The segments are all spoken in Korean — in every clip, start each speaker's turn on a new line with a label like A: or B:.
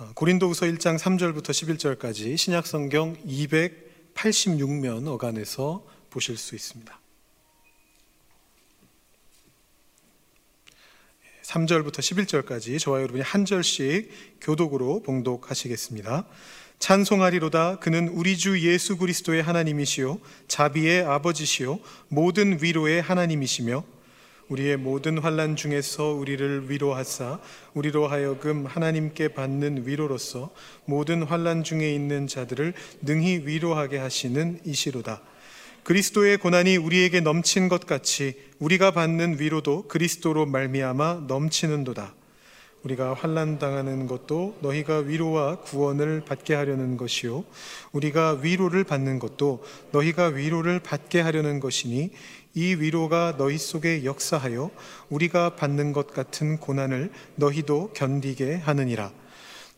A: 어, 고린도후서 1장 3절부터 11절까지 신약 성경 286면 어간에서 보실 수 있습니다. 3절부터 11절까지 저와 여러분이 한 절씩 교독으로 봉독하시겠습니다. 찬송하리로다 그는 우리 주 예수 그리스도의 하나님이시요 자비의 아버지시요 모든 위로의 하나님이시며 우리의 모든 환난 중에서 우리를 위로하사 우리로 하여금 하나님께 받는 위로로서 모든 환난 중에 있는 자들을 능히 위로하게 하시는 이시로다. 그리스도의 고난이 우리에게 넘친 것 같이 우리가 받는 위로도 그리스도로 말미암아 넘치는도다. 우리가 환난 당하는 것도 너희가 위로와 구원을 받게 하려는 것이요 우리가 위로를 받는 것도 너희가 위로를 받게 하려는 것이니 이 위로가 너희 속에 역사하여 우리가 받는 것 같은 고난을 너희도 견디게 하느니라.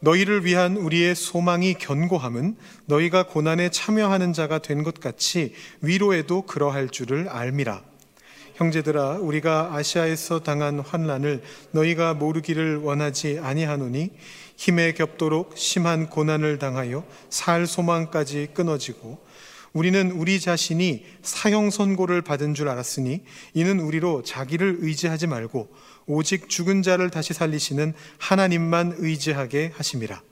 A: 너희를 위한 우리의 소망이 견고함은 너희가 고난에 참여하는 자가 된 것 같이 위로에도 그러할 줄을 알미라. 형제들아 우리가 아시아에서 당한 환란을 너희가 모르기를 원하지 아니하노니 힘에 겹도록 심한 고난을 당하여 살 소망까지 끊어지고 우리는 우리 자신이 사형 선고를 받은 줄 알았으니 이는 우리로 자기를 의지하지 말고 오직 죽은 자를 다시 살리시는 하나님만 의지하게 하심이라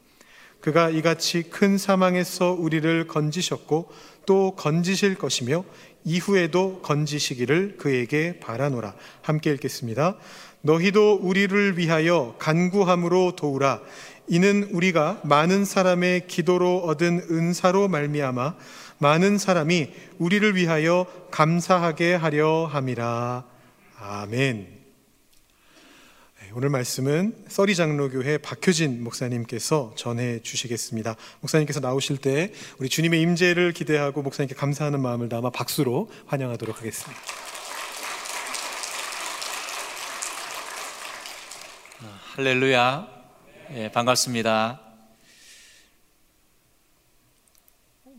A: 그가 이같이 큰 사망에서 우리를 건지셨고 또 건지실 것이며 이후에도 건지시기를 그에게 바라노라. 함께 읽겠습니다. 너희도 우리를 위하여 간구함으로 도우라. 이는 우리가 많은 사람의 기도로 얻은 은사로 말미암아 많은 사람이 우리를 위하여 감사하게 하려 함이라. 아멘. 오늘 말씀은 써리 장로교회 박효진 목사님께서 전해 주시겠습니다. 목사님께서 나오실 때 우리 주님의 임재를 기대하고 목사님께 감사하는 마음을 담아 박수로 환영하도록 하겠습니다.
B: 할렐루야. 예, 반갑습니다.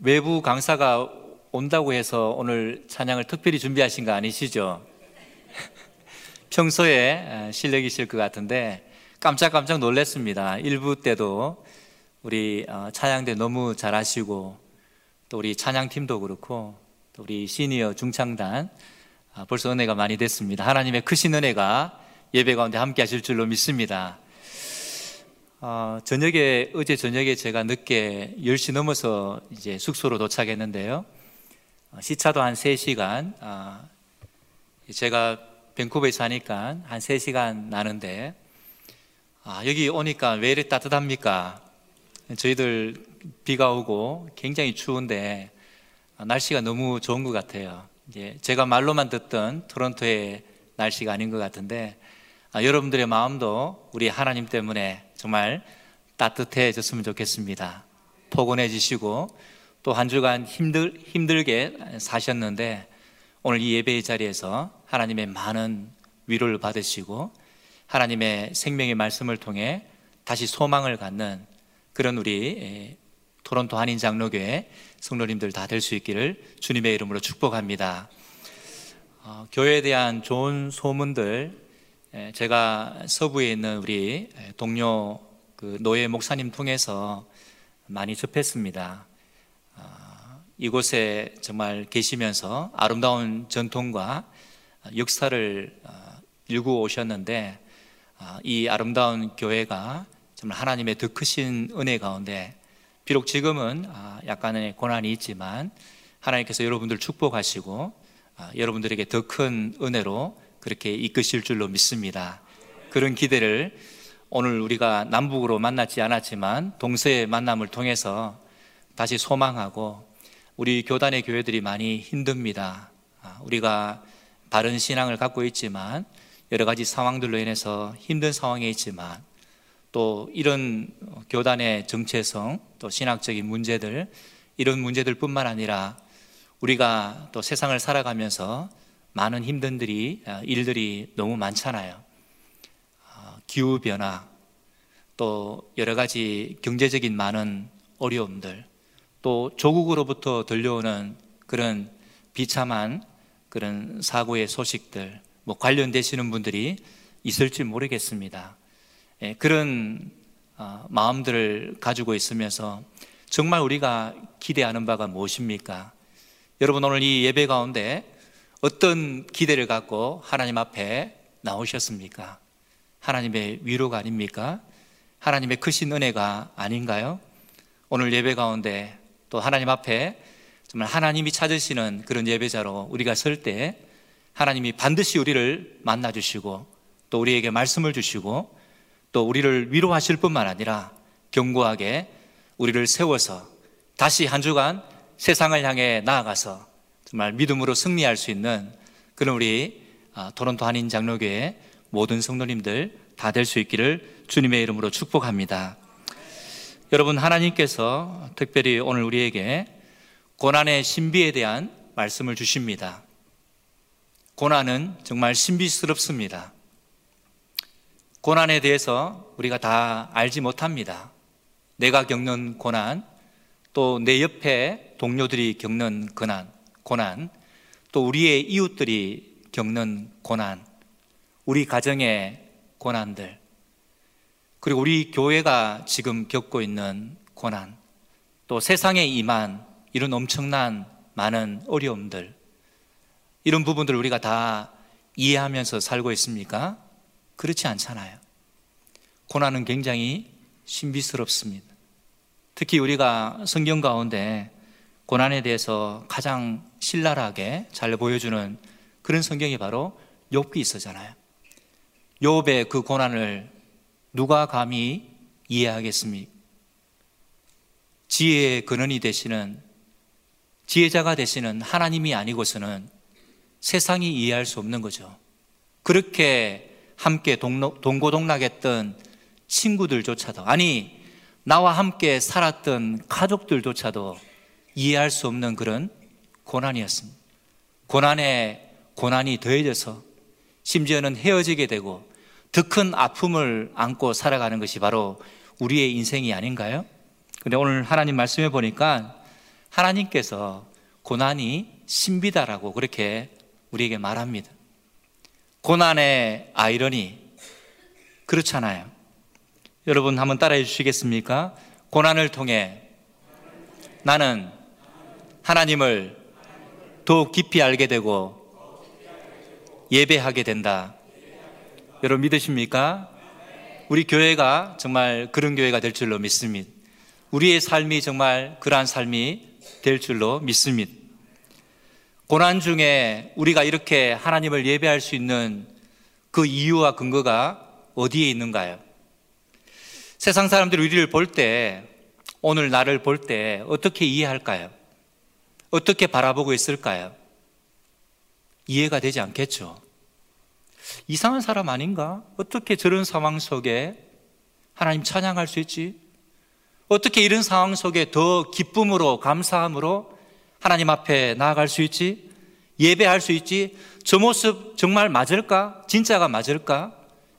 B: 외부 강사가 온다고 해서 오늘 찬양을 특별히 준비하신 거 아니시죠? 평소에 실력이실 것 같은데 깜짝깜짝 놀랐습니다. 일부 때도 우리 어, 찬양대 너무 잘하시고 또 우리 찬양팀도 그렇고 또 우리 시니어 중창단 아, 벌써 은혜가 많이 됐습니다. 하나님의 크신 은혜가 예배 가운데 함께 하실 줄로 믿습니다. 어, 저녁에 어제 저녁에 제가 늦게 10시 넘어서 이제 숙소로 도착했는데요. 어, 시차도 한 3시간. 아, 제가 밴쿠버에 사니까 한 3시간 나는데 아, 여기 오니까 왜 이렇게 따뜻합니까? 저희들 비가 오고 굉장히 추운데 날씨가 너무 좋은 것 같아요. 이제 제가 말로만 듣던 토론토의 날씨가 아닌 것 같은데 아, 여러분들의 마음도 우리 하나님 때문에 정말 따뜻해졌으면 좋겠습니다. 포근해지시고 또 한 주간 힘들, 힘들게 사셨는데 오늘 이 예배의 자리에서 하나님의 많은 위로를 받으시고 하나님의 생명의 말씀을 통해 다시 소망을 갖는 그런 우리 토론토 한인 장로교회 성도님들 다 될 수 있기를 주님의 이름으로 축복합니다. 어, 교회에 대한 좋은 소문들 제가 서부에 있는 우리 동료 그 노예 목사님 통해서 많이 접했습니다. 이곳에 정말 계시면서 아름다운 전통과 역사를 어, 일구 오셨는데 어, 이 아름다운 교회가 정말 하나님의 더 크신 은혜 가운데 비록 지금은 어, 약간의 고난이 있지만 하나님께서 여러분들 축복하시고 여러분들에게 더 큰 은혜로 그렇게 이끄실 줄로 믿습니다. 그런 기대를 오늘 우리가 남북으로 만났지 않았지만 동서의 만남을 통해서 다시 소망하고 우리 교단의 교회들이 많이 힘듭니다. 아, 우리가 바른 신앙을 갖고 있지만 여러 가지 상황들로 인해서 힘든 상황에 있지만 또 이런 교단의 정체성 또 신학적인 문제들 이런 문제들뿐만 아니라 우리가 또 세상을 살아가면서 많은 힘든들이 아, 일들이 너무 많잖아요. 아, 기후 변화 또 여러 가지 경제적인 많은 어려움들 또 조국으로부터 들려오는 그런 비참한 그런 사고의 소식들 뭐 관련되시는 분들이 있을지 모르겠습니다. 예, 그런 어, 마음들을 가지고 있으면서 정말 우리가 기대하는 바가 무엇입니까? 여러분 오늘 이 예배 가운데 어떤 기대를 갖고 하나님 앞에 나오셨습니까? 하나님의 위로가 아닙니까? 하나님의 크신 은혜가 아닌가요? 오늘 예배 가운데 또 하나님 앞에 정말 하나님이 찾으시는 그런 예배자로 우리가 설 때 하나님이 반드시 우리를 만나 주시고 또 우리에게 말씀을 주시고 또 우리를 위로하실 뿐만 아니라 견고하게 우리를 세워서 다시 한 주간 세상을 향해 나아가서 정말 믿음으로 승리할 수 있는 그런 우리 아, 토론토 한인 장로교회 모든 성도님들 다 될 수 있기를 주님의 이름으로 축복합니다. 여러분 하나님께서 특별히 오늘 우리에게 고난의 신비에 대한 말씀을 주십니다. 고난은 정말 신비스럽습니다. 고난에 대해서 우리가 다 알지 못합니다. 내가 겪는 고난, 또 내 옆에 동료들이 겪는 고난, 고난, 또 우리의 이웃들이 겪는 고난, 우리 가정의 고난들, 그리고 우리 교회가 지금 겪고 있는 고난, 또 세상에 임한 이런 엄청난 많은 어려움들, 이런 부분들 우리가 다 이해하면서 살고 있습니까? 그렇지 않잖아요. 고난은 굉장히 신비스럽습니다. 특히 우리가 성경 가운데 고난에 대해서 가장 신랄하게 잘 보여주는 그런 성경이 바로 욥기 있었잖아요. 욥의 그 고난을 누가 감히 이해하겠습니까? 지혜의 근원이 되시는 지혜자가 되시는 하나님이 아니고서는 세상이 이해할 수 없는 거죠. 그렇게 함께 동고동락했던 친구들조차도 아니 나와 함께 살았던 가족들조차도 이해할 수 없는 그런 고난이었습니다. 고난에 고난이 더해져서 심지어는 헤어지게 되고 더 큰 아픔을 안고 살아가는 것이 바로 우리의 인생이 아닌가요? 근데 오늘 하나님 말씀해 보니까 하나님께서 고난이 신비다라고 그렇게 우리에게 말합니다. 고난의 아이러니 그렇잖아요. 여러분 한번 따라해 주시겠습니까? 고난을 통해 나는 하나님을 더욱 깊이 알게 되고 예배하게 된다. 여러분 믿으십니까? 우리 교회가 정말 그런 교회가 될 줄로 믿습니다. 우리의 삶이 정말 그러한 삶이 될 줄로 믿습니다. 고난 중에 우리가 이렇게 하나님을 예배할 수 있는 그 이유와 근거가 어디에 있는가요? 세상 사람들이 우리를 볼 때, 오늘 나를 볼 때 어떻게 이해할까요? 어떻게 바라보고 있을까요? 이해가 되지 않겠죠. 이상한 사람 아닌가? 어떻게 저런 상황 속에 하나님 찬양할 수 있지? 어떻게 이런 상황 속에 더 기쁨으로, 감사함으로 하나님 앞에 나아갈 수 있지? 예배할 수 있지? 저 모습 정말 맞을까? 진짜가 맞을까?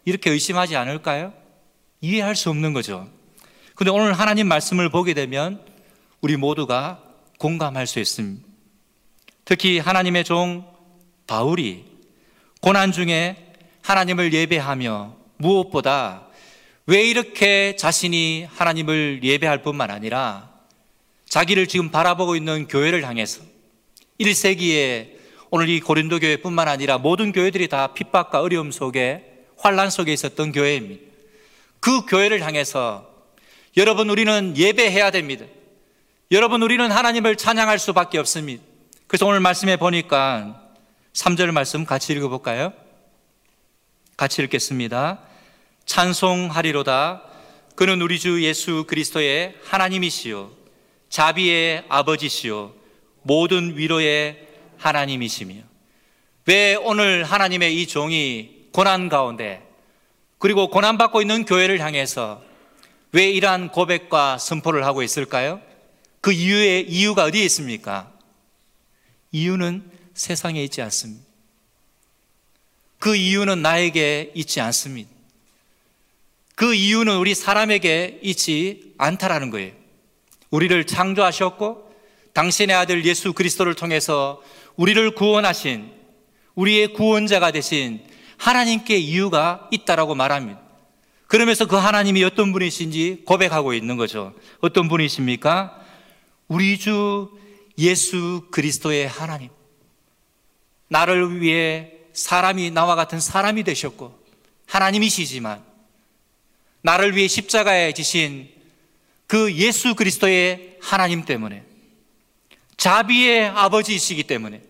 B: 이렇게 의심하지 않을까요? 이해할 수 없는 거죠. 근데 오늘 하나님 말씀을 보게 되면 우리 모두가 공감할 수 있습니다. 특히 하나님의 종 바울이 고난 중에 하나님을 예배하며 무엇보다 왜 이렇게 자신이 하나님을 예배할 뿐만 아니라 자기를 지금 바라보고 있는 교회를 향해서 1세기에 오늘 이 고린도 교회뿐만 아니라 모든 교회들이 다 핍박과 어려움 속에 환란 속에 있었던 교회입니다. 그 교회를 향해서 여러분 우리는 예배해야 됩니다. 여러분 우리는 하나님을 찬양할 수밖에 없습니다. 그래서 오늘 말씀해 보니까 3절 말씀 같이 읽어볼까요? 같이 읽겠습니다. 찬송하리로다. 그는 우리 주 예수 그리스도의 하나님이시요. 자비의 아버지시요. 모든 위로의 하나님이시며. 왜 오늘 하나님의 이 종이 고난 가운데 그리고 고난받고 있는 교회를 향해서 왜 이러한 고백과 선포를 하고 있을까요? 그 이유의 이유가 어디에 있습니까? 이유는 세상에 있지 않습니다. 그 이유는 나에게 있지 않습니다. 그 이유는 우리 사람에게 있지 않다라는 거예요. 우리를 창조하셨고 당신의 아들 예수 그리스도를 통해서 우리를 구원하신 우리의 구원자가 되신 하나님께 이유가 있다라고 말합니다. 그러면서 그 하나님이 어떤 분이신지 고백하고 있는 거죠. 어떤 분이십니까? 우리 주 예수 그리스도의 하나님. 나를 위해 사람이 나와 같은 사람이 되셨고 하나님이시지만 나를 위해 십자가에 지신 그 예수 그리스도의 하나님 때문에 자비의 아버지이시기 때문에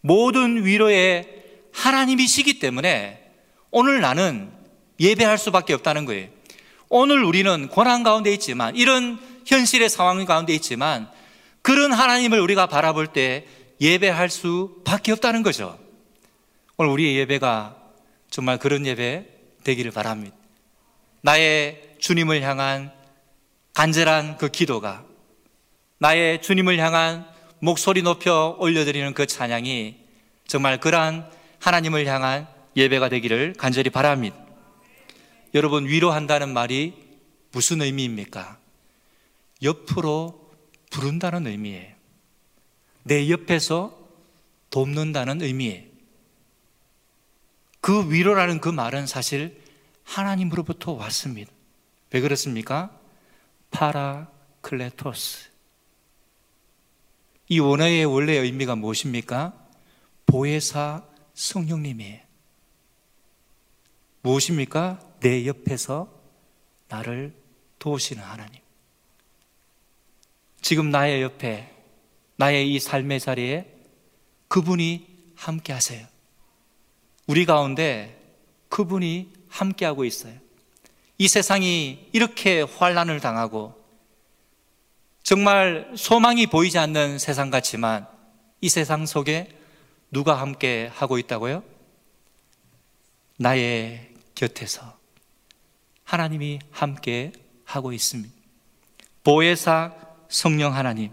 B: 모든 위로의 하나님이시기 때문에 오늘 나는 예배할 수밖에 없다는 거예요. 오늘 우리는 고난 가운데 있지만 이런 현실의 상황 가운데 있지만 그런 하나님을 우리가 바라볼 때 예배할 수밖에 없다는 거죠. 오늘 우리의 예배가 정말 그런 예배 되기를 바랍니다. 나의 주님을 향한 간절한 그 기도가 나의 주님을 향한 목소리 높여 올려드리는 그 찬양이 정말 그러한 하나님을 향한 예배가 되기를 간절히 바랍니다. 여러분, 위로한다는 말이 무슨 의미입니까? 옆으로 부른다는 의미예요. 내 옆에서 돕는다는 의미예요. 그 위로라는 그 말은 사실 하나님으로부터 왔습니다. 왜 그렇습니까? παράκλητος. 이 원어의 원래 의미가 무엇입니까? 보혜사 성령님이에요. 무엇입니까? 내 옆에서 나를 도우시는 하나님. 지금 나의 옆에, 나의 이 삶의 자리에 그분이 함께 하세요. 우리 가운데 그분이 함께하고 있어요. 이 세상이 이렇게 환란을 당하고 정말 소망이 보이지 않는 세상 같지만 이 세상 속에 누가 함께 하고 있다고요? 나의 곁에서 하나님이 함께 하고 있습니다. 보혜사 성령 하나님.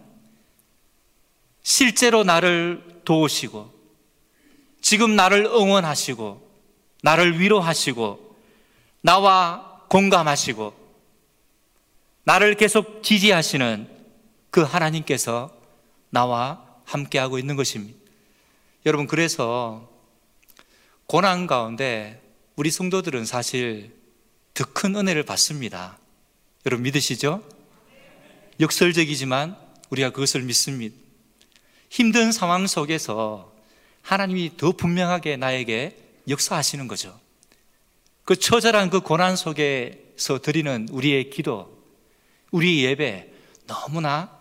B: 실제로 나를 도우시고 지금 나를 응원하시고 나를 위로하시고 나와 공감하시고 나를 계속 지지하시는 그 하나님께서 나와 함께하고 있는 것입니다. 여러분, 그래서 고난 가운데 우리 성도들은 사실 더 큰 은혜를 받습니다. 여러분 믿으시죠? 역설적이지만 우리가 그것을 믿습니다. 힘든 상황 속에서 하나님이 더 분명하게 나에게 역사하시는 거죠. 그 처절한 그 고난 속에서 드리는 우리의 기도, 우리 예배 너무나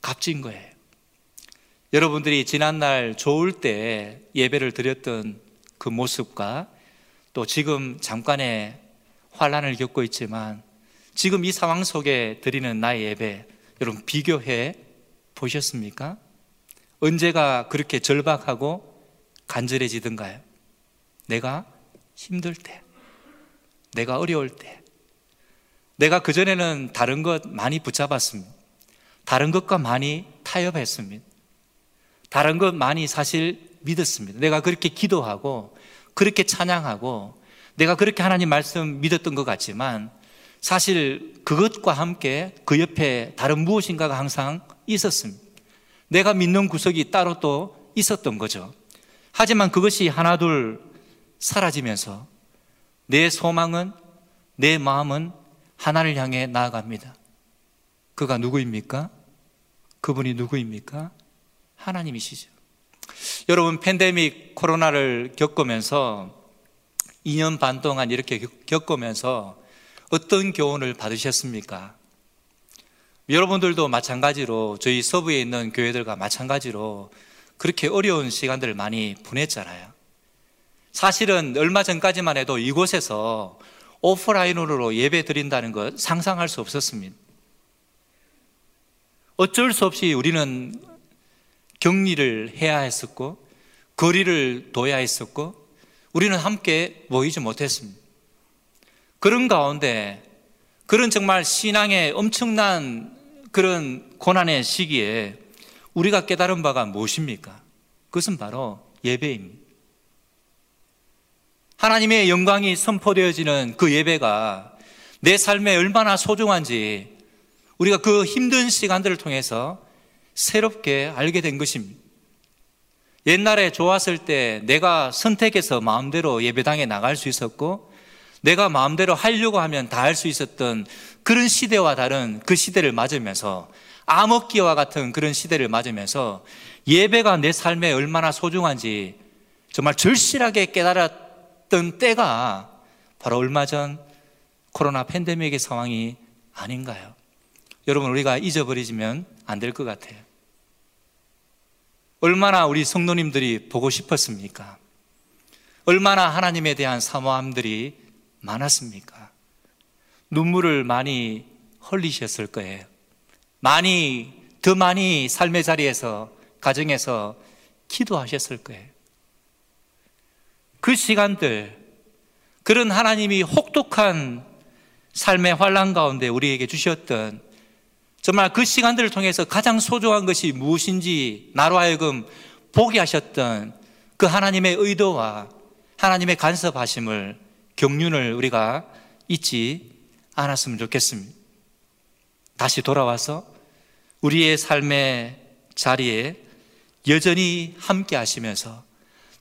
B: 값진 거예요. 여러분들이 지난날 좋을 때 예배를 드렸던 그 모습과 또 지금 잠깐의 환란을 겪고 있지만 지금 이 상황 속에 드리는 나의 예배 여러분 비교해 보셨습니까? 언제가 그렇게 절박하고 간절해지던가요? 내가 힘들 때, 내가 어려울 때, 내가 그전에는 다른 것 많이 붙잡았습니다. 다른 것과 많이 타협했습니다. 다른 것 많이 사실 믿었습니다. 내가 그렇게 기도하고, 그렇게 찬양하고, 내가 그렇게 하나님 말씀 믿었던 것 같지만, 사실 그것과 함께 그 옆에 다른 무엇인가가 항상 있었습니다. 내가 믿는 구석이 따로 또 있었던 거죠. 하지만 그것이 하나둘 사라지면서 내 소망은, 내 마음은 하나를 향해 나아갑니다. 그가 누구입니까? 그분이 누구입니까? 하나님이시죠. 여러분, 팬데믹 코로나를 겪으면서 2년 반 동안 이렇게 겪으면서 어떤 교훈을 받으셨습니까? 여러분들도 마찬가지로 저희 서부에 있는 교회들과 마찬가지로 그렇게 어려운 시간들을 많이 보냈잖아요. 사실은 얼마 전까지만 해도 이곳에서 오프라인으로 예배 드린다는 것 상상할 수 없었습니다. 어쩔 수 없이 우리는 격리를 해야 했었고, 거리를 둬야 했었고, 우리는 함께 모이지 못했습니다. 그런 가운데, 그런 정말 신앙의 엄청난 그런 고난의 시기에 우리가 깨달은 바가 무엇입니까? 그것은 바로 예배입니다. 하나님의 영광이 선포되어지는 그 예배가 내 삶에 얼마나 소중한지 우리가 그 힘든 시간들을 통해서 새롭게 알게 된 것입니다. 옛날에 좋았을 때 내가 선택해서 마음대로 예배당에 나갈 수 있었고 내가 마음대로 하려고 하면 다 할 수 있었던 그런 시대와 다른 그 시대를 맞으면서 암흑기와 같은 그런 시대를 맞으면서 예배가 내 삶에 얼마나 소중한지 정말 절실하게 깨달았던 때가 바로 얼마 전 코로나 팬데믹의 상황이 아닌가요? 여러분, 우리가 잊어버리면 안 될 것 같아요. 얼마나 우리 성도님들이 보고 싶었습니까? 얼마나 하나님에 대한 사모함들이 많았습니까? 눈물을 많이 흘리셨을 거예요. 많이, 더 많이 삶의 자리에서, 가정에서 기도하셨을 거예요. 그 시간들, 그런 하나님이 혹독한 삶의 환란 가운데 우리에게 주셨던 정말 그 시간들을 통해서 가장 소중한 것이 무엇인지 나로 하여금 보게 하셨던 그 하나님의 의도와 하나님의 간섭하심을 경륜을 우리가 잊지 않았으면 좋겠습니다. 다시 돌아와서 우리의 삶의 자리에 여전히 함께 하시면서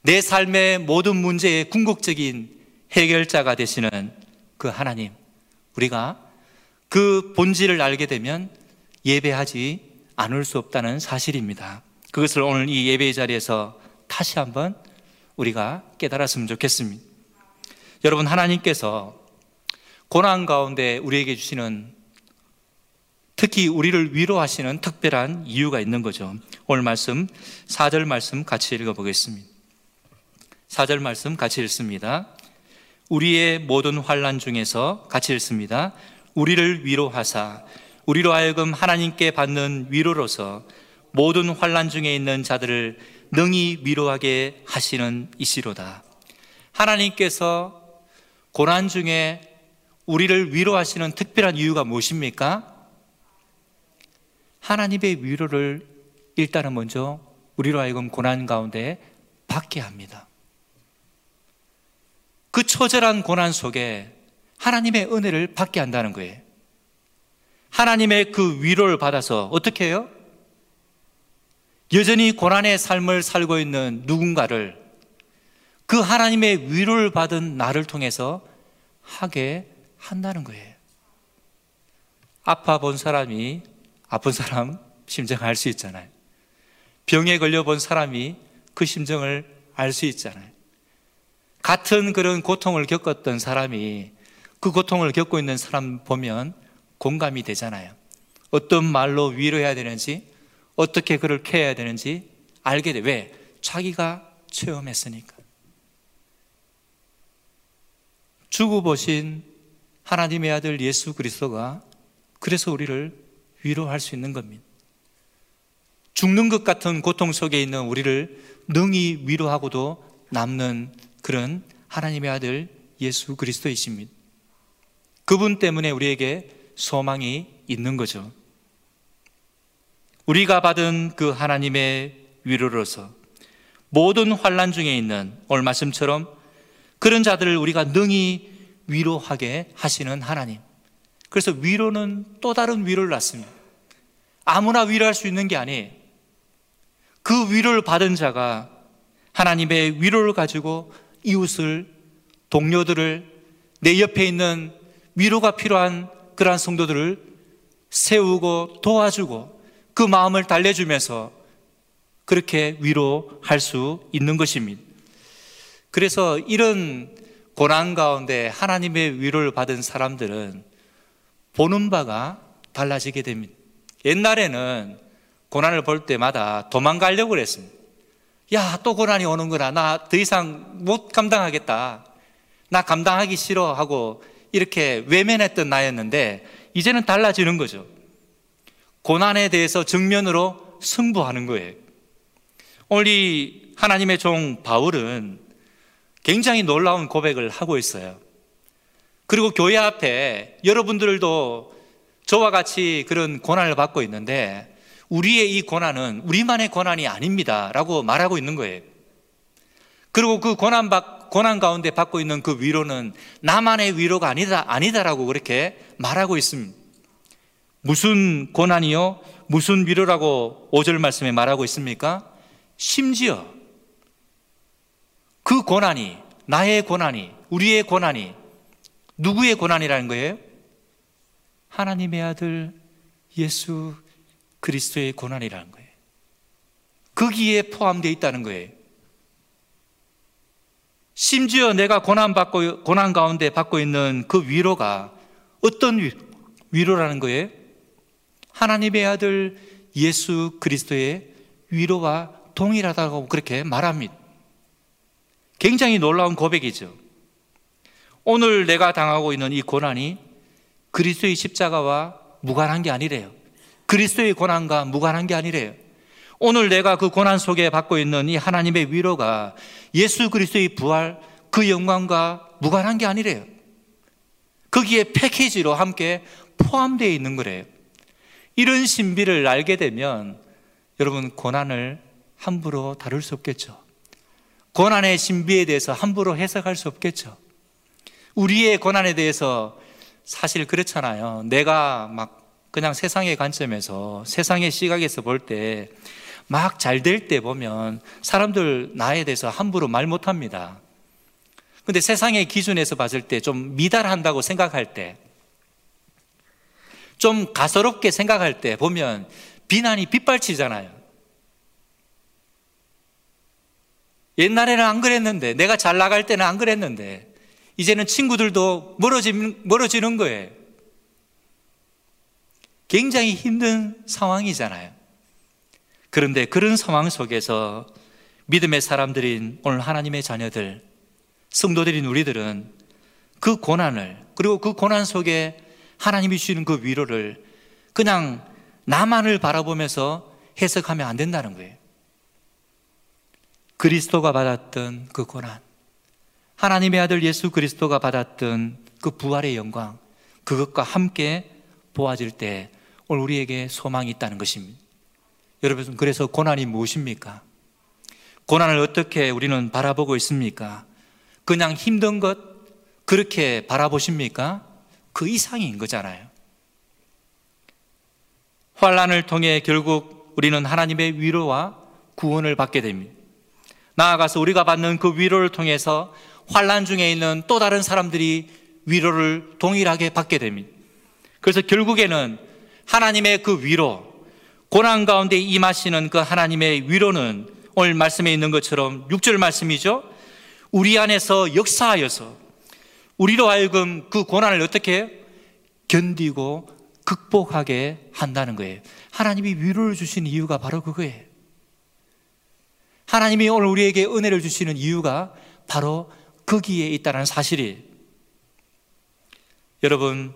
B: 내 삶의 모든 문제의 궁극적인 해결자가 되시는 그 하나님, 우리가 그 본질을 알게 되면 예배하지 않을 수 없다는 사실입니다. 그것을 오늘 이 예배의 자리에서 다시 한번 우리가 깨달았으면 좋겠습니다. 여러분, 하나님께서 고난 가운데 우리에게 주시는 특히 우리를 위로하시는 특별한 이유가 있는 거죠. 오늘 말씀, 4절 말씀 같이 읽어 보겠습니다. 4절 말씀 같이 읽습니다. 우리의 모든 환란 중에서 같이 읽습니다. 우리를 위로하사 우리로 하여금 하나님께 받는 위로로서 모든 환란 중에 있는 자들을 능히 위로하게 하시는 이시로다. 하나님께서 고난 중에 우리를 위로하시는 특별한 이유가 무엇입니까? 하나님의 위로를 일단은 먼저 우리로 하여금 고난 가운데 받게 합니다. 그 처절한 고난 속에 하나님의 은혜를 받게 한다는 거예요. 하나님의 그 위로를 받아서 어떻게 해요? 여전히 고난의 삶을 살고 있는 누군가를 그 하나님의 위로를 받은 나를 통해서 하게 한다는 거예요. 아파 본 사람이 아픈 사람 심정을 알수 있잖아요. 병에 걸려 본 사람이 그 심정을 알 수 있잖아요. 같은 그런 고통을 겪었던 사람이 그 고통을 겪고 있는 사람 보면 공감이 되잖아요. 어떤 말로 위로해야 되는지, 어떻게 그를 케어해야 되는지 알게 돼. 왜? 자기가 체험했으니까. 주고 보신 하나님의 아들 예수 그리스도가 그래서 우리를 위로할 수 있는 겁니다. 죽는 것 같은 고통 속에 있는 우리를 능히 위로하고도 남는 그런 하나님의 아들 예수 그리스도이십니다. 그분 때문에 우리에게 소망이 있는 거죠. 우리가 받은 그 하나님의 위로로서 모든 환란 중에 있는 오늘 말씀처럼 그런 자들을 우리가 능히 위로하게 하시는 하나님. 그래서 위로는 또 다른 위로를 낳습니다. 아무나 위로할 수 있는 게 아니에요. 그 위로를 받은 자가 하나님의 위로를 가지고 이웃을, 동료들을, 내 옆에 있는 위로가 필요한 그러한 성도들을 세우고 도와주고 그 마음을 달래주면서 그렇게 위로할 수 있는 것입니다. 그래서 이런 고난 가운데 하나님의 위로를 받은 사람들은 보는 바가 달라지게 됩니다. 옛날에는 고난을 볼 때마다 도망가려고 그랬습니다. 야, 또 고난이 오는구나. 나 더 이상 못 감당하겠다. 나 감당하기 싫어 하고 이렇게 외면했던 나였는데 이제는 달라지는 거죠. 고난에 대해서 정면으로 승부하는 거예요. 오늘 이 하나님의 종 바울은 굉장히 놀라운 고백을 하고 있어요. 그리고 교회 앞에 여러분들도 저와 같이 그런 고난을 받고 있는데 우리의 이 고난은 우리만의 고난이 아닙니다. 라고 말하고 있는 거예요. 그리고 그 고난, 받, 고난 가운데 받고 있는 그 위로는 나만의 위로가 아니다, 아니다라고 그렇게 말하고 있습니다. 무슨 고난이요? 무슨 위로라고 5절 말씀에 말하고 있습니까? 심지어 그 고난이, 나의 고난이, 우리의 고난이 누구의 고난이라는 거예요? 하나님의 아들 예수 그리스도의 고난이라는 거예요. 거기에 포함되어 있다는 거예요. 심지어 내가 고난 받고 고난 가운데 받고 있는 그 위로가 어떤 위로 라는 거예요? 하나님의 아들 예수 그리스도의 위로와 동일하다고 그렇게 말합니다. 굉장히 놀라운 고백이죠. 오늘 내가 당하고 있는 이 고난이 그리스도의 십자가와 무관한 게 아니래요. 그리스도의 고난과 무관한 게 아니래요. 오늘 내가 그 고난 속에 받고 있는 이 하나님의 위로가 예수 그리스도의 부활 그 영광과 무관한 게 아니래요. 거기에 패키지로 함께 포함되어 있는 거래요. 이런 신비를 알게 되면 여러분 고난을 함부로 다룰 수 없겠죠. 고난의 신비에 대해서 함부로 해석할 수 없겠죠. 우리의 고난에 대해서 사실 그렇잖아요. 내가 막 그냥 세상의 관점에서 세상의 시각에서 볼 때 막 잘 될 때 보면 사람들 나에 대해서 함부로 말 못합니다. 근데 세상의 기준에서 봤을 때 좀 미달한다고 생각할 때, 좀 가소롭게 생각할 때 보면 비난이 빗발치잖아요. 옛날에는 안 그랬는데, 내가 잘 나갈 때는 안 그랬는데, 이제는 친구들도 멀어지는, 멀어지는 거예요. 굉장히 힘든 상황이잖아요. 그런데 그런 상황 속에서 믿음의 사람들인 오늘 하나님의 자녀들, 성도들인 우리들은 그 고난을, 그리고 그 고난 속에 하나님이 주시는 그 위로를 그냥 나만을 바라보면서 해석하면 안 된다는 거예요. 그리스도가 받았던 그 고난, 하나님의 아들 예수 그리스도가 받았던 그 부활의 영광, 그것과 함께 보아질 때 오늘 우리에게 소망이 있다는 것입니다. 여러분, 그래서 고난이 무엇입니까? 고난을 어떻게 우리는 바라보고 있습니까? 그냥 힘든 것 그렇게 바라보십니까? 그 이상인 거잖아요. 환란을 통해 결국 우리는 하나님의 위로와 구원을 받게 됩니다. 나아가서 우리가 받는 그 위로를 통해서 환란 중에 있는 또 다른 사람들이 위로를 동일하게 받게 됩니다. 그래서 결국에는 하나님의 그 위로, 고난 가운데 임하시는 그 하나님의 위로는 오늘 말씀에 있는 것처럼 6절 말씀이죠. 우리 안에서 역사하여서 우리로 하여금 그 고난을 어떻게 견디고 극복하게 한다는 거예요. 하나님이 위로를 주신 이유가 바로 그거예요. 하나님이 오늘 우리에게 은혜를 주시는 이유가 바로 거기에 있다는 사실이 여러분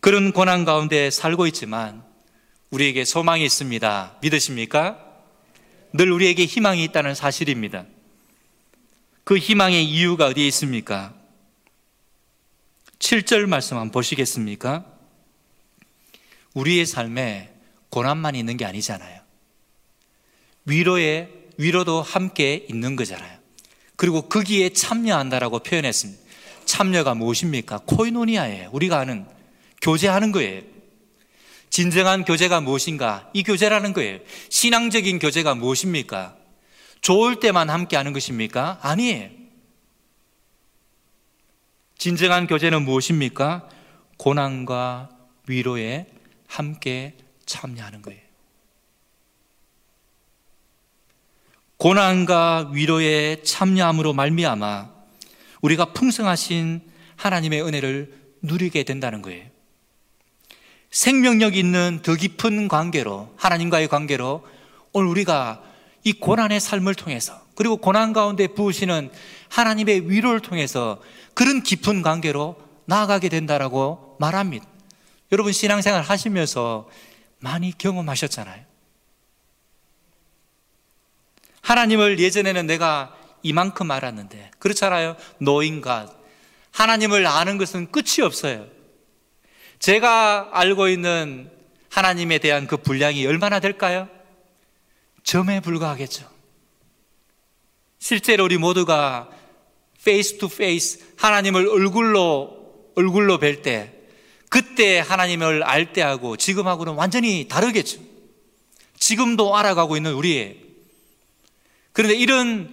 B: 그런 고난 가운데 살고 있지만 우리에게 소망이 있습니다. 믿으십니까? 늘 우리에게 희망이 있다는 사실입니다. 그 희망의 이유가 어디에 있습니까? 7절 말씀 한번 보시겠습니까? 우리의 삶에 고난만 있는 게 아니잖아요. 위로에, 위로도 함께 있는 거잖아요. 그리고 거기에 참여한다라고 표현했습니다. 참여가 무엇입니까? 코이노니아예요. 우리가 아는 교제하는 거예요. 진정한 교제가 무엇인가? 이 교제라는 거예요. 신앙적인 교제가 무엇입니까? 좋을 때만 함께 하는 것입니까? 아니에요. 진정한 교제는 무엇입니까? 고난과 위로에 함께 참여하는 거예요. 고난과 위로에 참여함으로 말미암아 우리가 풍성하신 하나님의 은혜를 누리게 된다는 거예요. 생명력 있는 더 깊은 관계로 하나님과의 관계로 오늘 우리가 이 고난의 삶을 통해서 그리고 고난 가운데 부으시는 하나님의 위로를 통해서 그런 깊은 관계로 나아가게 된다라고 말합니다. 여러분 신앙생활 하시면서 많이 경험하셨잖아요. 하나님을 예전에는 내가 이만큼 알았는데 그렇잖아요. 노인과 하나님을 아는 것은 끝이 없어요. 제가 알고 있는 하나님에 대한 그 분량이 얼마나 될까요? 점에 불과하겠죠. 실제로 우리 모두가 face to face 하나님을 얼굴로 얼굴로 뵐 때 그때 하나님을 알 때하고 지금하고는 완전히 다르겠죠. 지금도 알아가고 있는 우리의 그런데 이런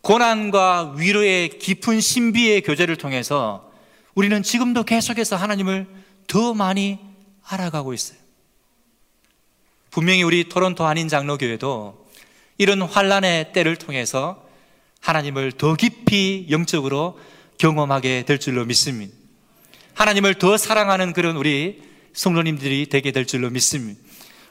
B: 고난과 위로의 깊은 신비의 교제를 통해서 우리는 지금도 계속해서 하나님을 더 많이 알아가고 있어요. 분명히 우리 토론토 한인 장로교회도 이런 환란의 때를 통해서 하나님을 더 깊이 영적으로 경험하게 될 줄로 믿습니다. 하나님을 더 사랑하는 그런 우리 성도님들이 되게 될 줄로 믿습니다.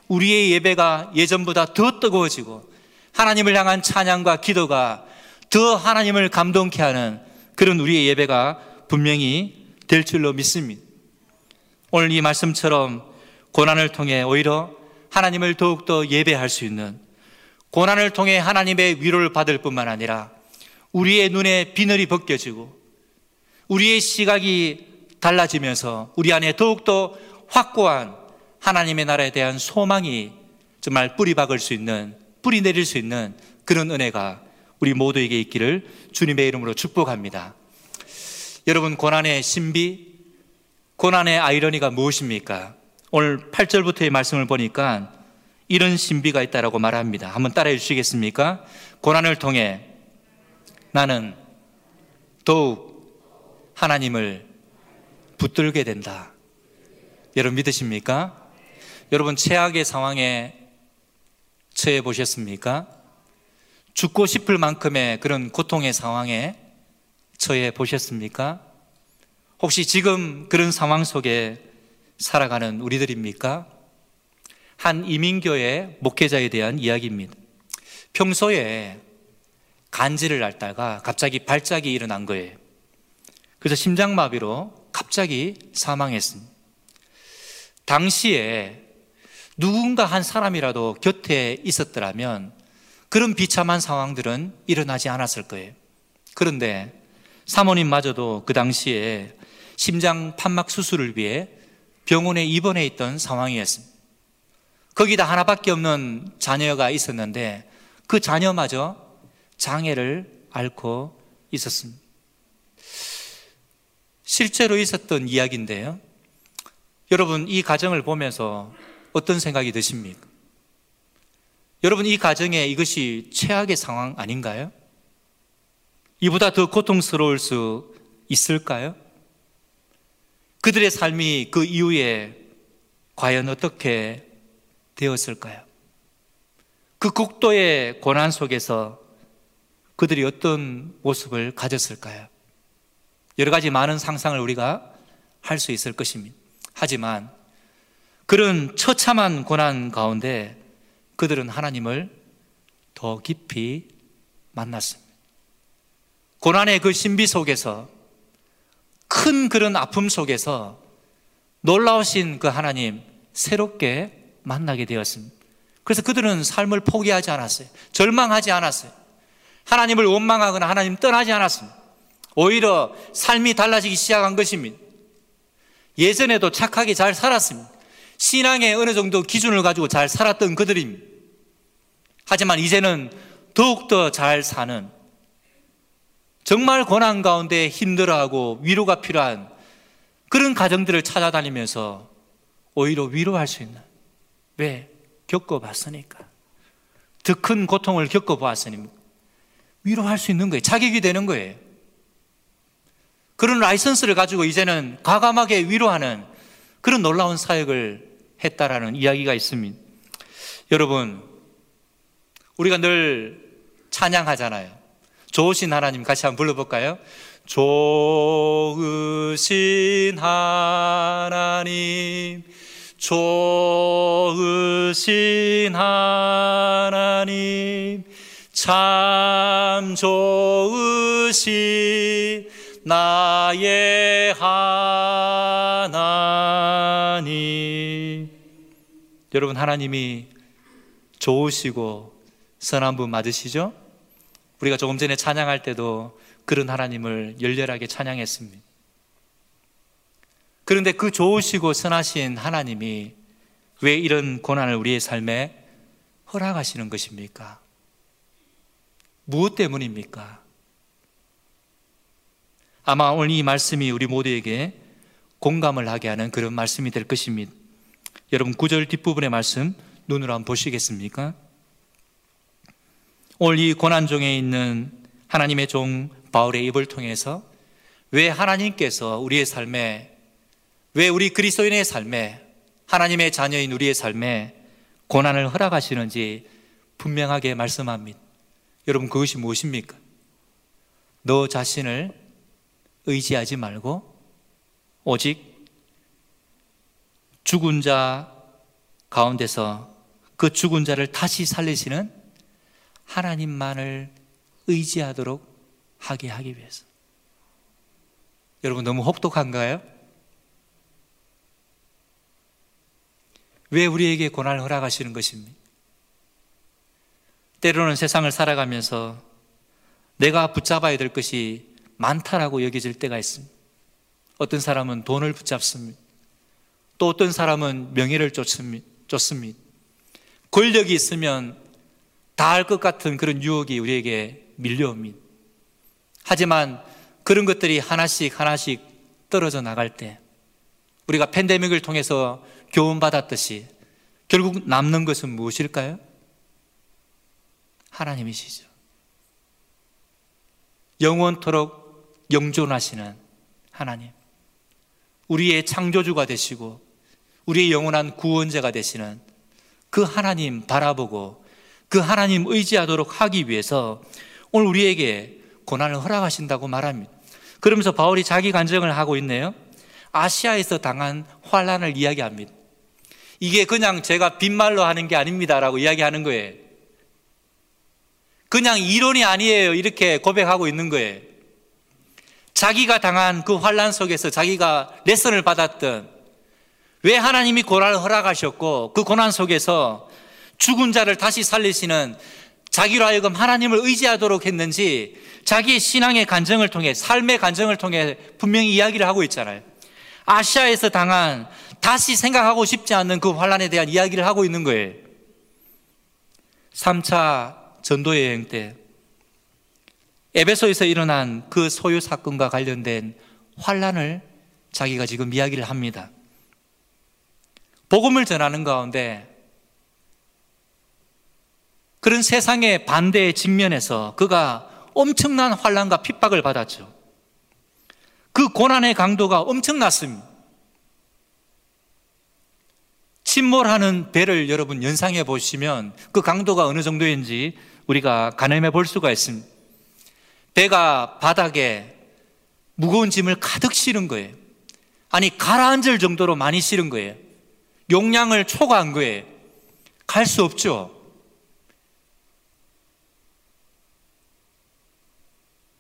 B: 우리의 예배가 예전보다 더 뜨거워지고 하나님을 향한 찬양과 기도가 더 하나님을 감동케 하는 그런 우리의 예배가 분명히 될 줄로 믿습니다. 오늘 이 말씀처럼 고난을 통해 오히려 하나님을 더욱더 예배할 수 있는 고난을 통해 하나님의 위로를 받을 뿐만 아니라 우리의 눈에 비늘이 벗겨지고 우리의 시각이 달라지면서 우리 안에 더욱더 확고한 하나님의 나라에 대한 소망이 정말 뿌리 박을 수 있는 뿌리 내릴 수 있는 그런 은혜가 우리 모두에게 있기를 주님의 이름으로 축복합니다. 여러분 고난의 신비, 고난의 아이러니가 무엇입니까? 오늘 8절부터의 말씀을 보니까 이런 신비가 있다라고 말합니다. 한번 따라해 주시겠습니까? 고난을 통해 나는 더욱 하나님을 붙들게 된다. 여러분 믿으십니까? 여러분 최악의 상황에 처해 보셨습니까? 죽고 싶을 만큼의 그런 고통의 상황에 처해 보셨습니까? 혹시 지금 그런 상황 속에 살아가는 우리들입니까? 한 이민교회 목회자에 대한 이야기입니다. 평소에 간지를 앓다가 갑자기 발작이 일어난 거예요. 그래서 심장마비로 갑자기 사망했습니다. 당시에 누군가 한 사람이라도 곁에 있었더라면 그런 비참한 상황들은 일어나지 않았을 거예요. 그런데 사모님마저도 그 당시에 심장 판막 수술을 위해 병원에 입원해 있던 상황이었습니다. 거기다 하나밖에 없는 자녀가 있었는데 그 자녀마저 장애를 앓고 있었습니다. 실제로 있었던 이야기인데요. 여러분, 이 가정을 보면서 어떤 생각이 드십니까? 여러분, 이 가정에 이것이 최악의 상황 아닌가요? 이보다 더 고통스러울 수 있을까요? 그들의 삶이 그 이후에 과연 어떻게 되었을까요? 그 국도의 고난 속에서 그들이 어떤 모습을 가졌을까요? 여러 가지 많은 상상을 우리가 할 수 있을 것입니다. 하지만 그런 처참한 고난 가운데 그들은 하나님을 더 깊이 만났습니다. 고난의 그 신비 속에서 큰 그런 아픔 속에서 놀라우신 그 하나님 새롭게 만나게 되었습니다. 그래서 그들은 삶을 포기하지 않았어요. 절망하지 않았어요. 하나님을 원망하거나 하나님 떠나지 않았습니다. 오히려 삶이 달라지기 시작한 것입니다. 예전에도 착하게 잘 살았습니다. 신앙의 어느 정도 기준을 가지고 잘 살았던 그들입니다. 하지만 이제는 더욱더 잘 사는 정말 고난 가운데 힘들어하고 위로가 필요한 그런 가정들을 찾아다니면서 오히려 위로할 수 있는 왜? 겪어봤으니까 더 큰 고통을 겪어보았으니 위로할 수 있는 거예요. 자격이 되는 거예요. 그런 라이선스를 가지고 이제는 과감하게 위로하는 그런 놀라운 사역을 했다라는 이야기가 있습니다. 여러분, 우리가 늘 찬양하잖아요. 좋으신 하나님 같이 한번 불러볼까요? 좋으신 하나님, 좋으신 하나님, 참 좋으신 나의 하나님. 여러분, 하나님이 좋으시고 선한 분 맞으시죠? 우리가 조금 전에 찬양할 때도 그런 하나님을 열렬하게 찬양했습니다. 그런데 그 좋으시고 선하신 하나님이 왜 이런 고난을 우리의 삶에 허락하시는 것입니까? 무엇 때문입니까? 아마 오늘 이 말씀이 우리 모두에게 공감을 하게 하는 그런 말씀이 될 것입니다. 여러분 구절 뒷부분의 말씀 눈으로 한번 보시겠습니까? 오늘 이 고난 중에 있는 하나님의 종 바울의 입을 통해서 왜 하나님께서 우리의 삶에, 왜 우리 그리스도인의 삶에, 하나님의 자녀인 우리의 삶에 고난을 허락하시는지 분명하게 말씀합니다. 여러분, 그것이 무엇입니까? 너 자신을 의지하지 말고 오직 죽은 자 가운데서 그 죽은 자를 다시 살리시는 하나님만을 의지하도록 하게 하기 위해서. 여러분 너무 혹독한가요? 왜 우리에게 고난을 허락하시는 것입니까? 때로는 세상을 살아가면서 내가 붙잡아야 될 것이 많다라고 여겨질 때가 있습니다. 어떤 사람은 돈을 붙잡습니다. 또 어떤 사람은 명예를 쫓습니다. 권력이 있으면 다 할 것 같은 그런 유혹이 우리에게 밀려옵니다. 하지만 그런 것들이 하나씩 하나씩 떨어져 나갈 때 우리가 팬데믹을 통해서 교훈받았듯이 결국 남는 것은 무엇일까요? 하나님이시죠. 영원토록 영존하시는 하나님. 우리의 창조주가 되시고 우리의 영원한 구원자가 되시는 그 하나님 바라보고 그 하나님 의지하도록 하기 위해서 오늘 우리에게 고난을 허락하신다고 말합니다. 그러면서 바울이 자기 간증을 하고 있네요. 아시아에서 당한 환란을 이야기합니다. 이게 그냥 제가 빈말로 하는 게 아닙니다라고 이야기하는 거예요. 그냥 이론이 아니에요. 이렇게 고백하고 있는 거예요. 자기가 당한 그 환란 속에서 자기가 레슨을 받았던 왜 하나님이 고난을 허락하셨고 그 고난 속에서 죽은 자를 다시 살리시는 자기로 하여금 하나님을 의지하도록 했는지 자기의 신앙의 간증을 통해 삶의 간증을 통해 분명히 이야기를 하고 있잖아요. 아시아에서 당한 다시 생각하고 싶지 않는 그 환란에 대한 이야기를 하고 있는 거예요. 3차 전도 여행 때 에베소에서 일어난 그 소유 사건과 관련된 환란을 자기가 지금 이야기를 합니다. 복음을 전하는 가운데 그런 세상의 반대에 직면해서 그가 엄청난 환란과 핍박을 받았죠. 그 고난의 강도가 엄청났습니다. 침몰하는 배를 여러분 연상해 보시면 그 강도가 어느 정도인지 우리가 가늠해 볼 수가 있습니다. 배가 바닥에 무거운 짐을 가득 실은 거예요. 아니, 가라앉을 정도로 많이 실은 거예요. 용량을 초과한 거예요. 갈 수 없죠.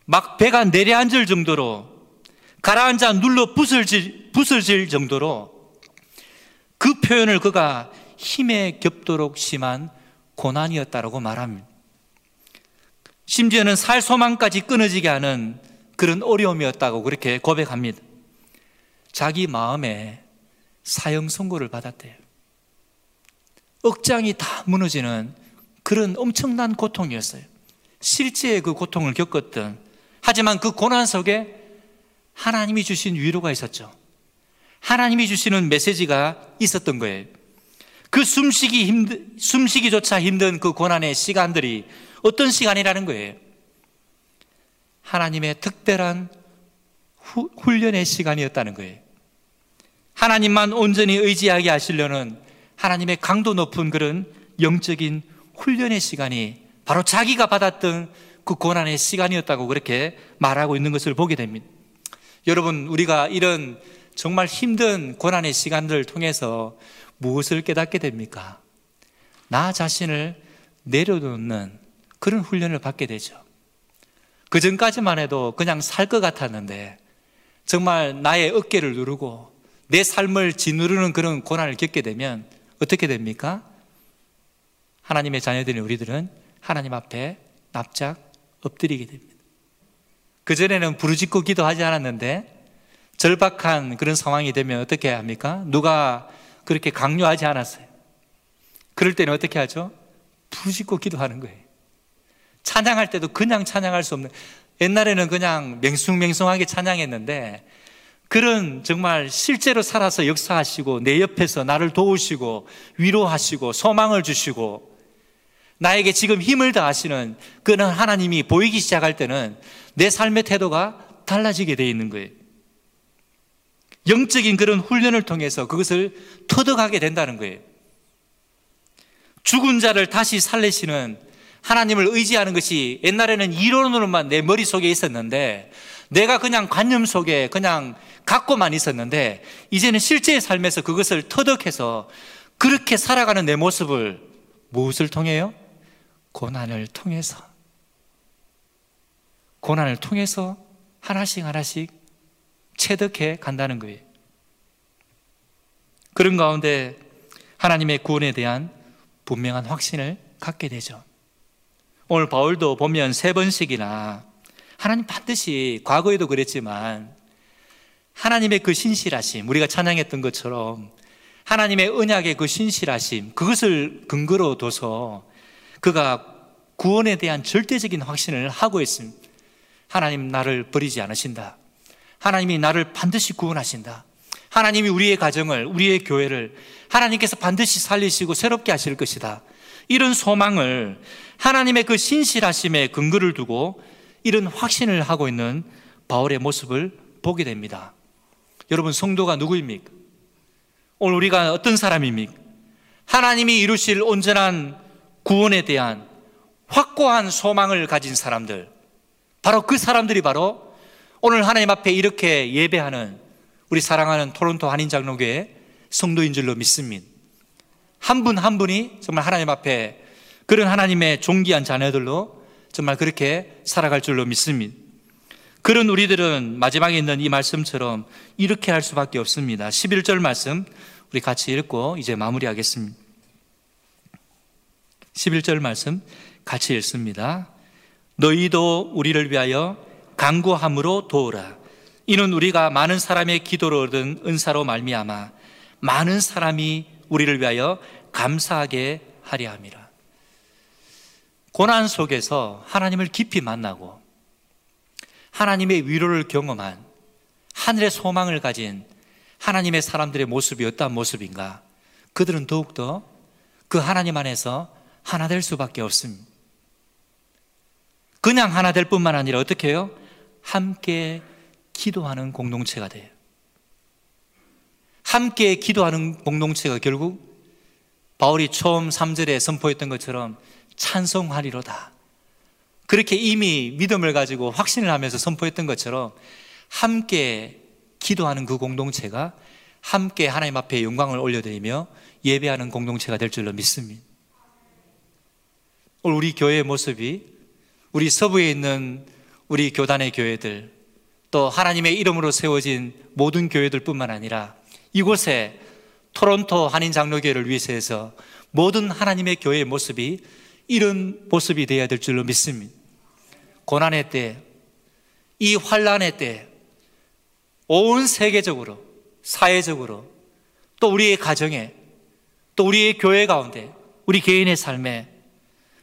B: 막 배가 내려앉을 정도로 가라앉아 눌러 부서질, 부서질 정도로 그 표현을 그가 힘에 겹도록 심한 고난이었다라고 말합니다. 심지어는 살 소망까지 끊어지게 하는 그런 어려움이었다고 그렇게 고백합니다. 자기 마음에 사형 선고를 받았대요. 억장이 다 무너지는 그런 엄청난 고통이었어요. 실제 그 고통을 겪었던 하지만 그 고난 속에 하나님이 주신 위로가 있었죠. 하나님이 주시는 메시지가 있었던 거예요. 그 숨쉬기 힘든, 숨쉬기조차 힘든 그 고난의 시간들이 어떤 시간이라는 거예요? 하나님의 특별한 후, 훈련의 시간이었다는 거예요. 하나님만 온전히 의지하게 하시려는 하나님의 강도 높은 그런 영적인 훈련의 시간이 바로 자기가 받았던 그 고난의 시간이었다고 그렇게 말하고 있는 것을 보게 됩니다. 여러분, 우리가 이런 정말 힘든 고난의 시간들을 통해서 무엇을 깨닫게 됩니까? 나 자신을 내려놓는 그런 훈련을 받게 되죠. 그 전까지만 해도 그냥 살 것 같았는데 정말 나의 어깨를 누르고 내 삶을 짓누르는 그런 고난을 겪게 되면 어떻게 됩니까? 하나님의 자녀들인 우리들은 하나님 앞에 납작 엎드리게 됩니다. 그전에는 부르짖고 기도하지 않았는데 절박한 그런 상황이 되면 어떻게 합니까? 누가 그렇게 강요하지 않았어요. 그럴 때는 어떻게 하죠? 부르짖고 기도하는 거예요. 찬양할 때도 그냥 찬양할 수 없는 옛날에는 그냥 맹숭맹숭하게 찬양했는데 그런 정말 실제로 살아서 역사하시고 내 옆에서 나를 도우시고 위로하시고 소망을 주시고 나에게 지금 힘을 다하시는 그는 하나님이 보이기 시작할 때는 내 삶의 태도가 달라지게 되어 있는 거예요. 영적인 그런 훈련을 통해서 그것을 터득하게 된다는 거예요. 죽은 자를 다시 살리시는 하나님을 의지하는 것이 옛날에는 이론으로만 내 머릿속에 있었는데 내가 그냥 관념 속에 그냥 갖고만 있었는데 이제는 실제의 삶에서 그것을 터득해서 그렇게 살아가는 내 모습을 무엇을 통해요? 고난을 통해서 고난을 통해서 하나씩 하나씩 체득해 간다는 거예요. 그런 가운데 하나님의 구원에 대한 분명한 확신을 갖게 되죠. 오늘 바울도 보면 세 번씩이나 하나님 반드시 과거에도 그랬지만 하나님의 그 신실하심, 우리가 찬양했던 것처럼 하나님의 언약의 그 신실하심, 그것을 근거로 둬서 그가 구원에 대한 절대적인 확신을 하고 있습니다. 하나님 나를 버리지 않으신다. 하나님이 나를 반드시 구원하신다. 하나님이 우리의 가정을, 우리의 교회를 하나님께서 반드시 살리시고 새롭게 하실 것이다. 이런 소망을 하나님의 그 신실하심에 근거를 두고 이런 확신을 하고 있는 바울의 모습을 보게 됩니다. 여러분, 성도가 누구입니까? 오늘 우리가 어떤 사람입니까? 하나님이 이루실 온전한 구원에 대한 확고한 소망을 가진 사람들. 바로 그 사람들이 바로 오늘 하나님 앞에 이렇게 예배하는 우리 사랑하는 토론토 한인장로교회 성도인 줄로 믿습니다. 한 분한 한 분이 정말 하나님 앞에 그런 하나님의 존귀한 자녀들로 정말 그렇게 살아갈 줄로 믿습니다. 그런 우리들은 마지막에 있는 이 말씀처럼 이렇게 할 수밖에 없습니다. 11절 말씀 우리 같이 읽고 이제 마무리하겠습니다. 11절 말씀 같이 읽습니다. 너희도 우리를 위하여 강구함으로 도우라. 이는 우리가 많은 사람의 기도로 얻은 은사로 말미암아 많은 사람이 우리를 위하여 감사하게 하려 함이라. 고난 속에서 하나님을 깊이 만나고 하나님의 위로를 경험한 하늘의 소망을 가진 하나님의 사람들의 모습이 어떤 모습인가? 그들은 더욱더 그 하나님 안에서 하나 될 수밖에 없습니다. 그냥 하나 될 뿐만 아니라 어떻게 해요? 함께 기도하는 공동체가 돼요. 함께 기도하는 공동체가 결국 바울이 처음 3절에 선포했던 것처럼 찬송하리로다. 그렇게 이미 믿음을 가지고 확신을 하면서 선포했던 것처럼 함께 기도하는 그 공동체가 함께 하나님 앞에 영광을 올려드리며 예배하는 공동체가 될 줄로 믿습니다. 오늘 우리 교회의 모습이 우리 서부에 있는 우리 교단의 교회들 또 하나님의 이름으로 세워진 모든 교회들 뿐만 아니라 이곳에 토론토 한인 장로교회를 위해서 모든 하나님의 교회의 모습이 이런 모습이 되어야 될 줄로 믿습니다. 고난의 때, 이 환란의 때, 온 세계적으로, 사회적으로, 또 우리의 가정에, 또 우리의 교회 가운데, 우리 개인의 삶에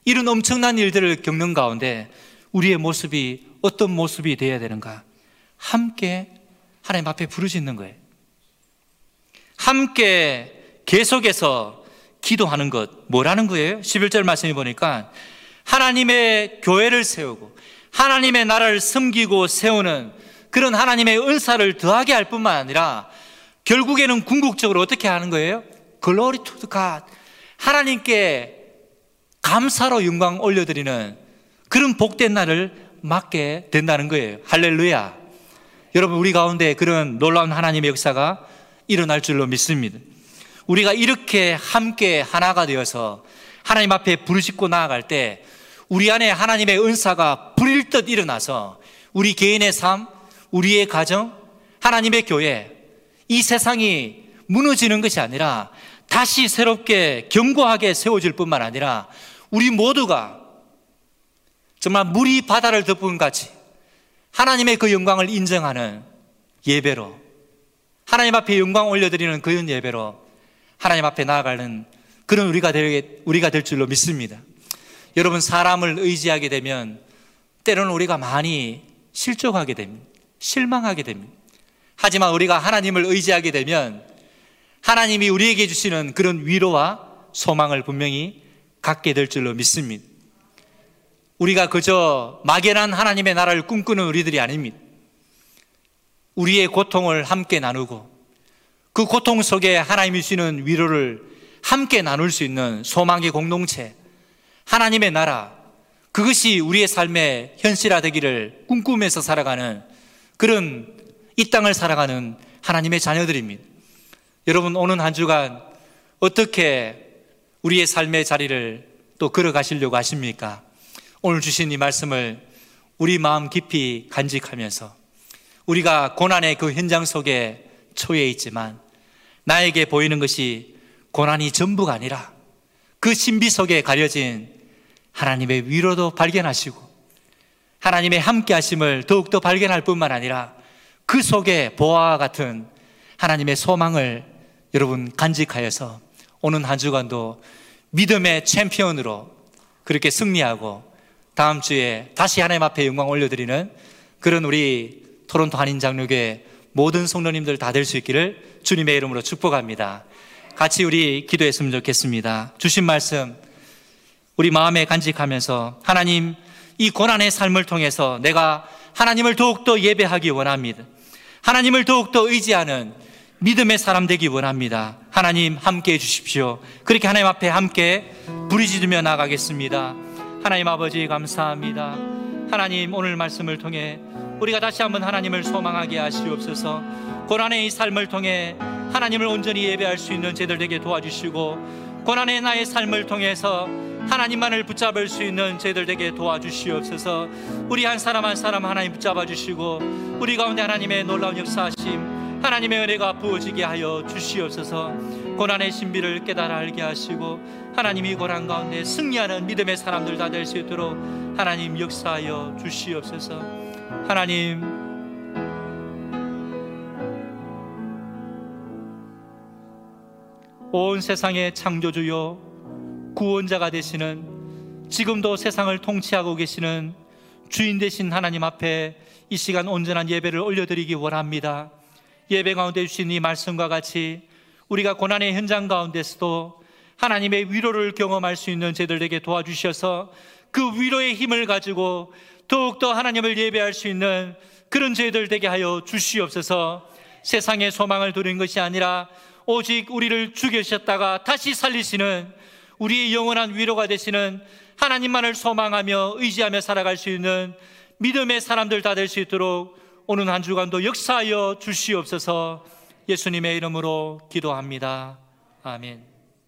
B: 이런 엄청난 일들을 겪는 가운데 우리의 모습이 어떤 모습이 되어야 되는가? 함께 하나님 앞에 부르짖는 거예요. 함께 계속해서 기도하는 것, 뭐라는 거예요? 11절 말씀해 보니까 하나님의 교회를 세우고 하나님의 나라를 섬기고 세우는 그런 하나님의 은사를 더하게 할 뿐만 아니라 결국에는 궁극적으로 어떻게 하는 거예요? Glory to God. 하나님께 감사로 영광 올려드리는 그런 복된 날을 맞게 된다는 거예요. 할렐루야. 여러분, 우리 가운데 그런 놀라운 하나님의 역사가 일어날 줄로 믿습니다. 우리가 이렇게 함께 하나가 되어서 하나님 앞에 부르짖고 나아갈 때 우리 안에 하나님의 은사가 불일 듯 일어나서 우리 개인의 삶, 우리의 가정, 하나님의 교회, 이 세상이 무너지는 것이 아니라 다시 새롭게 견고하게 세워질 뿐만 아니라 우리 모두가 정말 물이 바다를 덮은 같이 하나님의 그 영광을 인정하는 예배로 하나님 앞에 영광 올려드리는 그 예배로 하나님 앞에 나아가는 그런 우리가 될, 우리가 될 줄로 믿습니다. 여러분, 사람을 의지하게 되면 때로는 우리가 많이 실족하게 됩니다. 실망하게 됩니다. 하지만 우리가 하나님을 의지하게 되면 하나님이 우리에게 주시는 그런 위로와 소망을 분명히 갖게 될 줄로 믿습니다. 우리가 그저 막연한 하나님의 나라를 꿈꾸는 우리들이 아닙니다. 우리의 고통을 함께 나누고 그 고통 속에 하나님이 주시는 위로를 함께 나눌 수 있는 소망의 공동체, 하나님의 나라, 그것이 우리의 삶의 현실화되기를 꿈꾸면서 살아가는 그런 이 땅을 살아가는 하나님의 자녀들입니다. 여러분, 오는 한 주간 어떻게 우리의 삶의 자리를 또 걸어가시려고 하십니까? 오늘 주신 이 말씀을 우리 마음 깊이 간직하면서 우리가 고난의 그 현장 속에 처해 있지만 나에게 보이는 것이 고난이 전부가 아니라 그 신비 속에 가려진 하나님의 위로도 발견하시고 하나님의 함께 하심을 더욱더 발견할 뿐만 아니라 그 속에 보아와 같은 하나님의 소망을 여러분 간직하여서 오는 한 주간도 믿음의 챔피언으로 그렇게 승리하고 다음 주에 다시 하나님 앞에 영광 올려드리는 그런 우리 토론토 한인 장로교회 모든 성도님들 다 될 수 있기를 주님의 이름으로 축복합니다. 같이 우리 기도했으면 좋겠습니다. 주신 말씀 우리 마음에 간직하면서 하나님 이 고난의 삶을 통해서 내가 하나님을 더욱더 예배하기 원합니다. 하나님을 더욱더 의지하는 믿음의 사람 되기 원합니다. 하나님 함께 해 주십시오. 그렇게 하나님 앞에 함께 부르짖으며 나가겠습니다. 하나님 아버지 감사합니다. 하나님 오늘 말씀을 통해 우리가 다시 한번 하나님을 소망하게 하시옵소서. 고난의 이 삶을 통해 하나님을 온전히 예배할 수 있는 제들 되게 도와주시고 고난의 나의 삶을 통해서 하나님만을 붙잡을 수 있는 제들 되게 도와주시옵소서. 우리 한 사람 한 사람 하나님 붙잡아 주시고 우리 가운데 하나님의 놀라운 역사하심 하나님의 은혜가 부어지게 하여 주시옵소서 고난의 신비를 깨달아 알게 하시고 하나님이 고난 가운데 승리하는 믿음의 사람들 다 될 수 있도록 하나님 역사하여 주시옵소서 하나님 온 세상의 창조주요 구원자가 되시는 지금도 세상을 통치하고 계시는 주인 되신 하나님 앞에 이 시간 온전한 예배를 올려드리기 원합니다. 예배 가운데 주신 이 말씀과 같이 우리가 고난의 현장 가운데서도 하나님의 위로를 경험할 수 있는 저들에게 도와주셔서 그 위로의 힘을 가지고 더욱더 하나님을 예배할 수 있는 그런 저희들 되게 하여 주시옵소서 세상의 소망을 두는 것이 아니라 오직 우리를 죽이셨다가 다시 살리시는 우리의 영원한 위로가 되시는 하나님만을 소망하며 의지하며 살아갈 수 있는 믿음의 사람들 다 될 수 있도록 오는 한 주간도 역사하여 주시옵소서 예수님의 이름으로 기도합니다. 아멘.